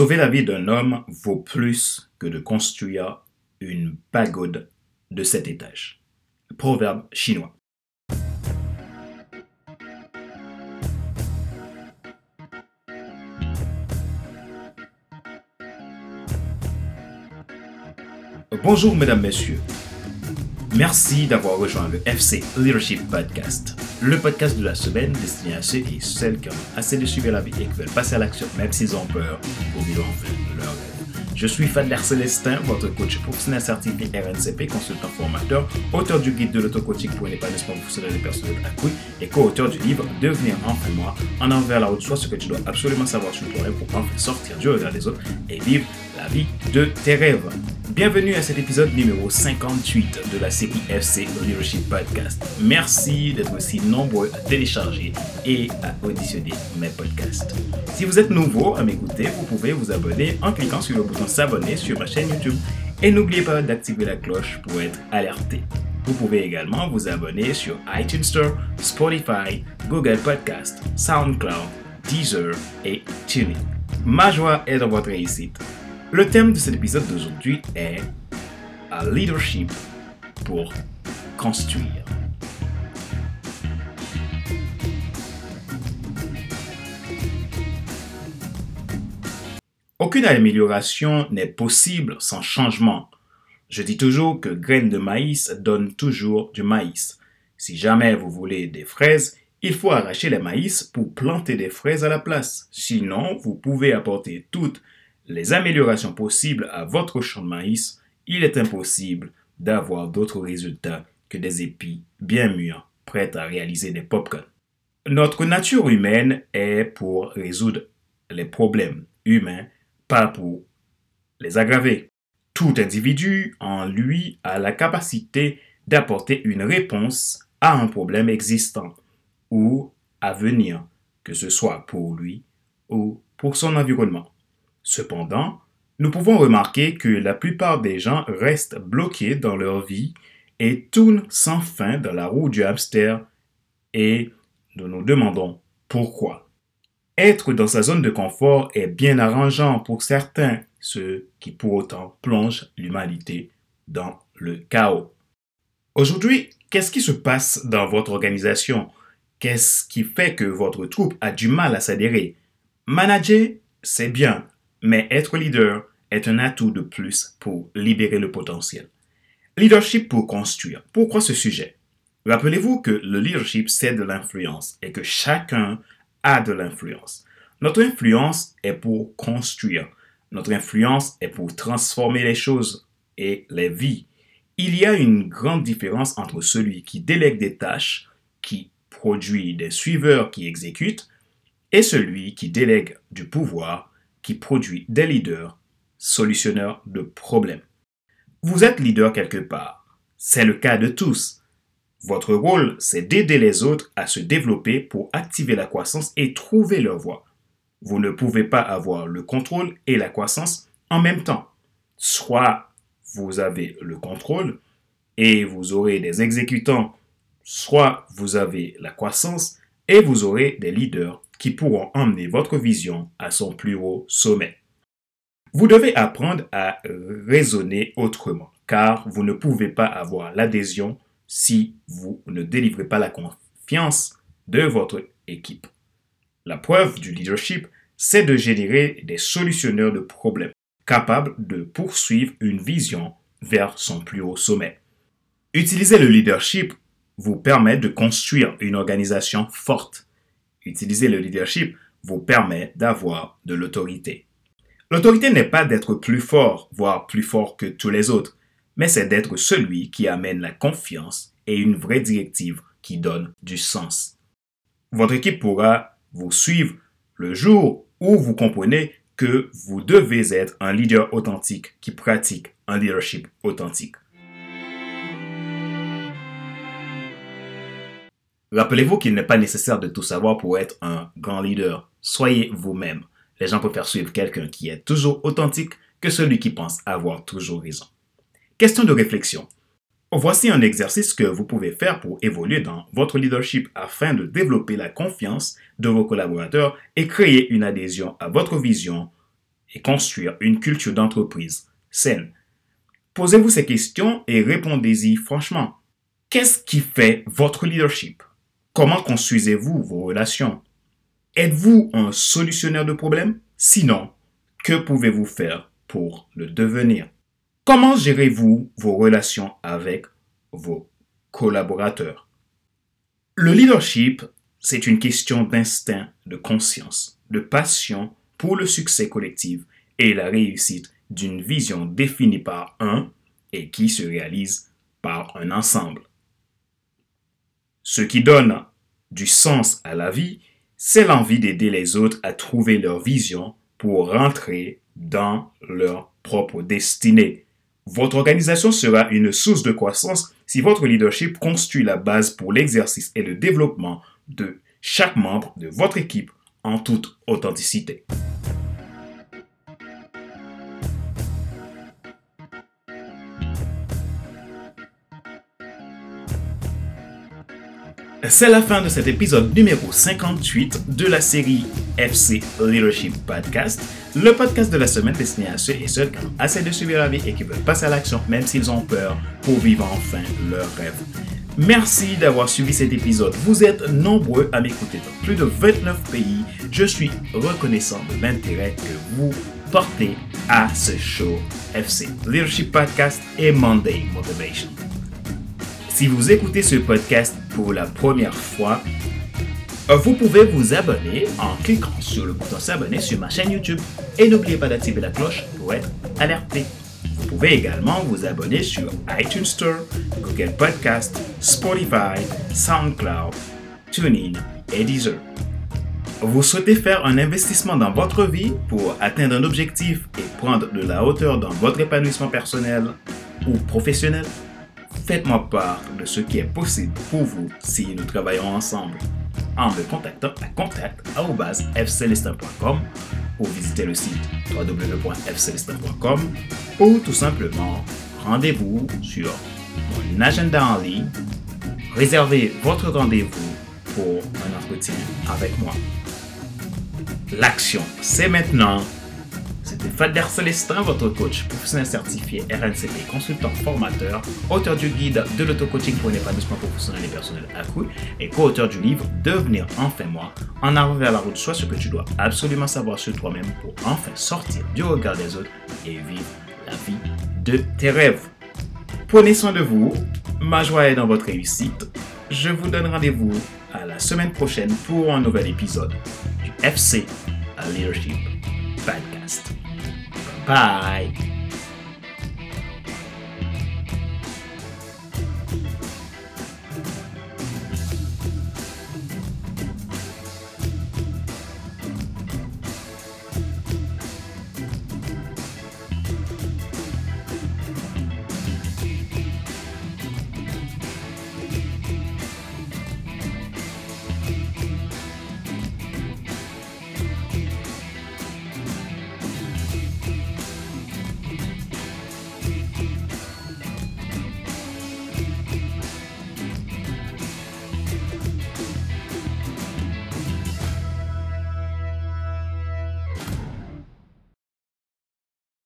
Sauver la vie d'un homme vaut plus que de construire une pagode de sept étages. Proverbe chinois. Bonjour mesdames, messieurs. Merci d'avoir rejoint le FC Leadership Podcast, le podcast de la semaine destiné à ceux et celles qui ont assez de suivre la vie et qui veulent passer à l'action même s'ils ont peur pour vivre enfin leur rêve. Je suis Fadler Célestin, votre coach professionnel certifié RNCP, consultant formateur, auteur du guide de l'auto-coaching pour un épanouissement professionnel et personnel accru et co-auteur du livre Devenir enfin moi, en envers la route, soit ce que tu dois absolument savoir sur toi pour enfin sortir du regard des autres et vivre la vie de tes rêves. Bienvenue à cet épisode numéro 58 de la série FC Leadership Podcast. Merci d'être aussi nombreux à télécharger et à auditionner mes podcasts. Si vous êtes nouveau à m'écouter, vous pouvez vous abonner en cliquant sur le bouton s'abonner sur ma chaîne YouTube. Et n'oubliez pas d'activer la cloche pour être alerté. Vous pouvez également vous abonner sur iTunes Store, Spotify, Google Podcast, SoundCloud, Deezer et TuneIn. Ma joie est dans votre réussite. Le thème de cet épisode d'aujourd'hui est un leadership pour construire. Aucune amélioration n'est possible sans changement. Je dis toujours que graines de maïs donnent toujours du maïs. Si jamais vous voulez des fraises, il faut arracher les maïs pour planter des fraises à la place. Sinon, vous pouvez apporter toutes les améliorations possibles à votre champ de maïs, il est impossible d'avoir d'autres résultats que des épis bien mûrs, prêts à réaliser des popcorns. Notre nature humaine est pour résoudre les problèmes humains, pas pour les aggraver. Tout individu en lui a la capacité d'apporter une réponse à un problème existant ou à venir, que ce soit pour lui ou pour son environnement. Cependant, nous pouvons remarquer que la plupart des gens restent bloqués dans leur vie et tournent sans fin dans la roue du hamster et nous nous demandons pourquoi. Être dans sa zone de confort est bien arrangeant pour certains, ceux qui pour autant plongent l'humanité dans le chaos. Aujourd'hui, qu'est-ce qui se passe dans votre organisation? Qu'est-ce qui fait que votre troupe a du mal à s'adhérer? Manager, c'est bien, mais être leader est un atout de plus pour libérer le potentiel. Leadership pour construire. Pourquoi ce sujet? Rappelez-vous que le leadership, c'est de l'influence et que chacun a de l'influence. Notre influence est pour construire. Notre influence est pour transformer les choses et les vies. Il y a une grande différence entre celui qui délègue des tâches, qui produit des suiveurs qui exécutent, et celui qui délègue du pouvoir qui produit des leaders, solutionneurs de problèmes. Vous êtes leader quelque part. C'est le cas de tous. Votre rôle, c'est d'aider les autres à se développer pour activer la croissance et trouver leur voie. Vous ne pouvez pas avoir le contrôle et la croissance en même temps. Soit vous avez le contrôle et vous aurez des exécutants, soit vous avez la croissance et vous aurez des leaders qui pourront emmener votre vision à son plus haut sommet. Vous devez apprendre à raisonner autrement, car vous ne pouvez pas avoir l'adhésion si vous ne délivrez pas la confiance de votre équipe. La preuve du leadership, c'est de générer des solutionneurs de problèmes, capables de poursuivre une vision vers son plus haut sommet. Utiliser le leadership vous permet de construire une organisation forte Utiliser le leadership vous permet d'avoir de l'autorité. L'autorité n'est pas d'être plus fort, voire plus fort que tous les autres, mais c'est d'être celui qui amène la confiance et une vraie directive qui donne du sens. Votre équipe pourra vous suivre le jour où vous comprenez que vous devez être un leader authentique qui pratique un leadership authentique. Rappelez-vous qu'il n'est pas nécessaire de tout savoir pour être un grand leader. Soyez vous-même. Les gens préfèrent suivre quelqu'un qui est toujours authentique que celui qui pense avoir toujours raison. Question de réflexion. Voici un exercice que vous pouvez faire pour évoluer dans votre leadership afin de développer la confiance de vos collaborateurs et créer une adhésion à votre vision et construire une culture d'entreprise saine Posez-vous ces questions et répondez-y franchement. Qu'est-ce qui fait votre leadership? Comment construisez-vous vos relations? Êtes-vous un solutionnaire de problèmes? Sinon, que pouvez-vous faire pour le devenir? Comment gérez-vous vos relations avec vos collaborateurs? Le leadership, c'est une question d'instinct, de conscience, de passion pour le succès collectif et la réussite d'une vision définie par un et qui se réalise par un ensemble. Ce qui donne du sens à la vie, c'est l'envie d'aider les autres à trouver leur vision pour rentrer dans leur propre destinée. Votre organisation sera une source de croissance si votre leadership construit la base pour l'exercice et le développement de chaque membre de votre équipe en toute authenticité. C'est la fin de cet épisode numéro 58 de la série FC Leadership Podcast, le podcast de la semaine destiné à ceux et celles qui ont assez de subir la vie et qui veulent passer à l'action même s'ils ont peur pour vivre enfin leur rêve. Merci d'avoir suivi cet épisode. Vous êtes nombreux à m'écouter dans plus de 29 pays. Je suis reconnaissant de l'intérêt que vous portez à ce show FC Leadership Podcast et Monday Motivation. Si vous écoutez ce podcast pour la première fois, euh, vous pouvez vous abonner en cliquant sur le bouton s'abonner sur ma chaîne YouTube et n'oubliez pas d'activer la cloche pour être alerté. Vous pouvez également vous abonner sur iTunes Store, Google Podcast, Spotify, SoundCloud, TuneIn et Deezer. Vous souhaitez faire un investissement dans votre vie pour atteindre un objectif et prendre de la hauteur dans votre épanouissement personnel ou professionnel? Faites-moi part de ce qui est possible pour vous si nous travaillons ensemble en me contactant à contact.fcelestin.com ou visiter le site www.fcelestin.com ou tout simplement rendez-vous sur mon agenda en ligne. Réservez votre rendez-vous pour un entretien avec moi. L'action, c'est maintenant c'était Fader Célestin, votre coach professionnel certifié RNCP, consultant formateur, auteur du guide de l'auto-coaching pour un épanouissement professionnel et personnel accru et co-auteur du livre Devenir enfin moi, en avant vers la route, soit ce que tu dois absolument savoir sur toi-même pour enfin sortir du regard des autres et vivre la vie de tes rêves. Prenez soin de vous, ma joie est dans votre réussite. Je vous donne rendez-vous à la semaine prochaine pour un nouvel épisode du FC à Leadership Podcast. Bye.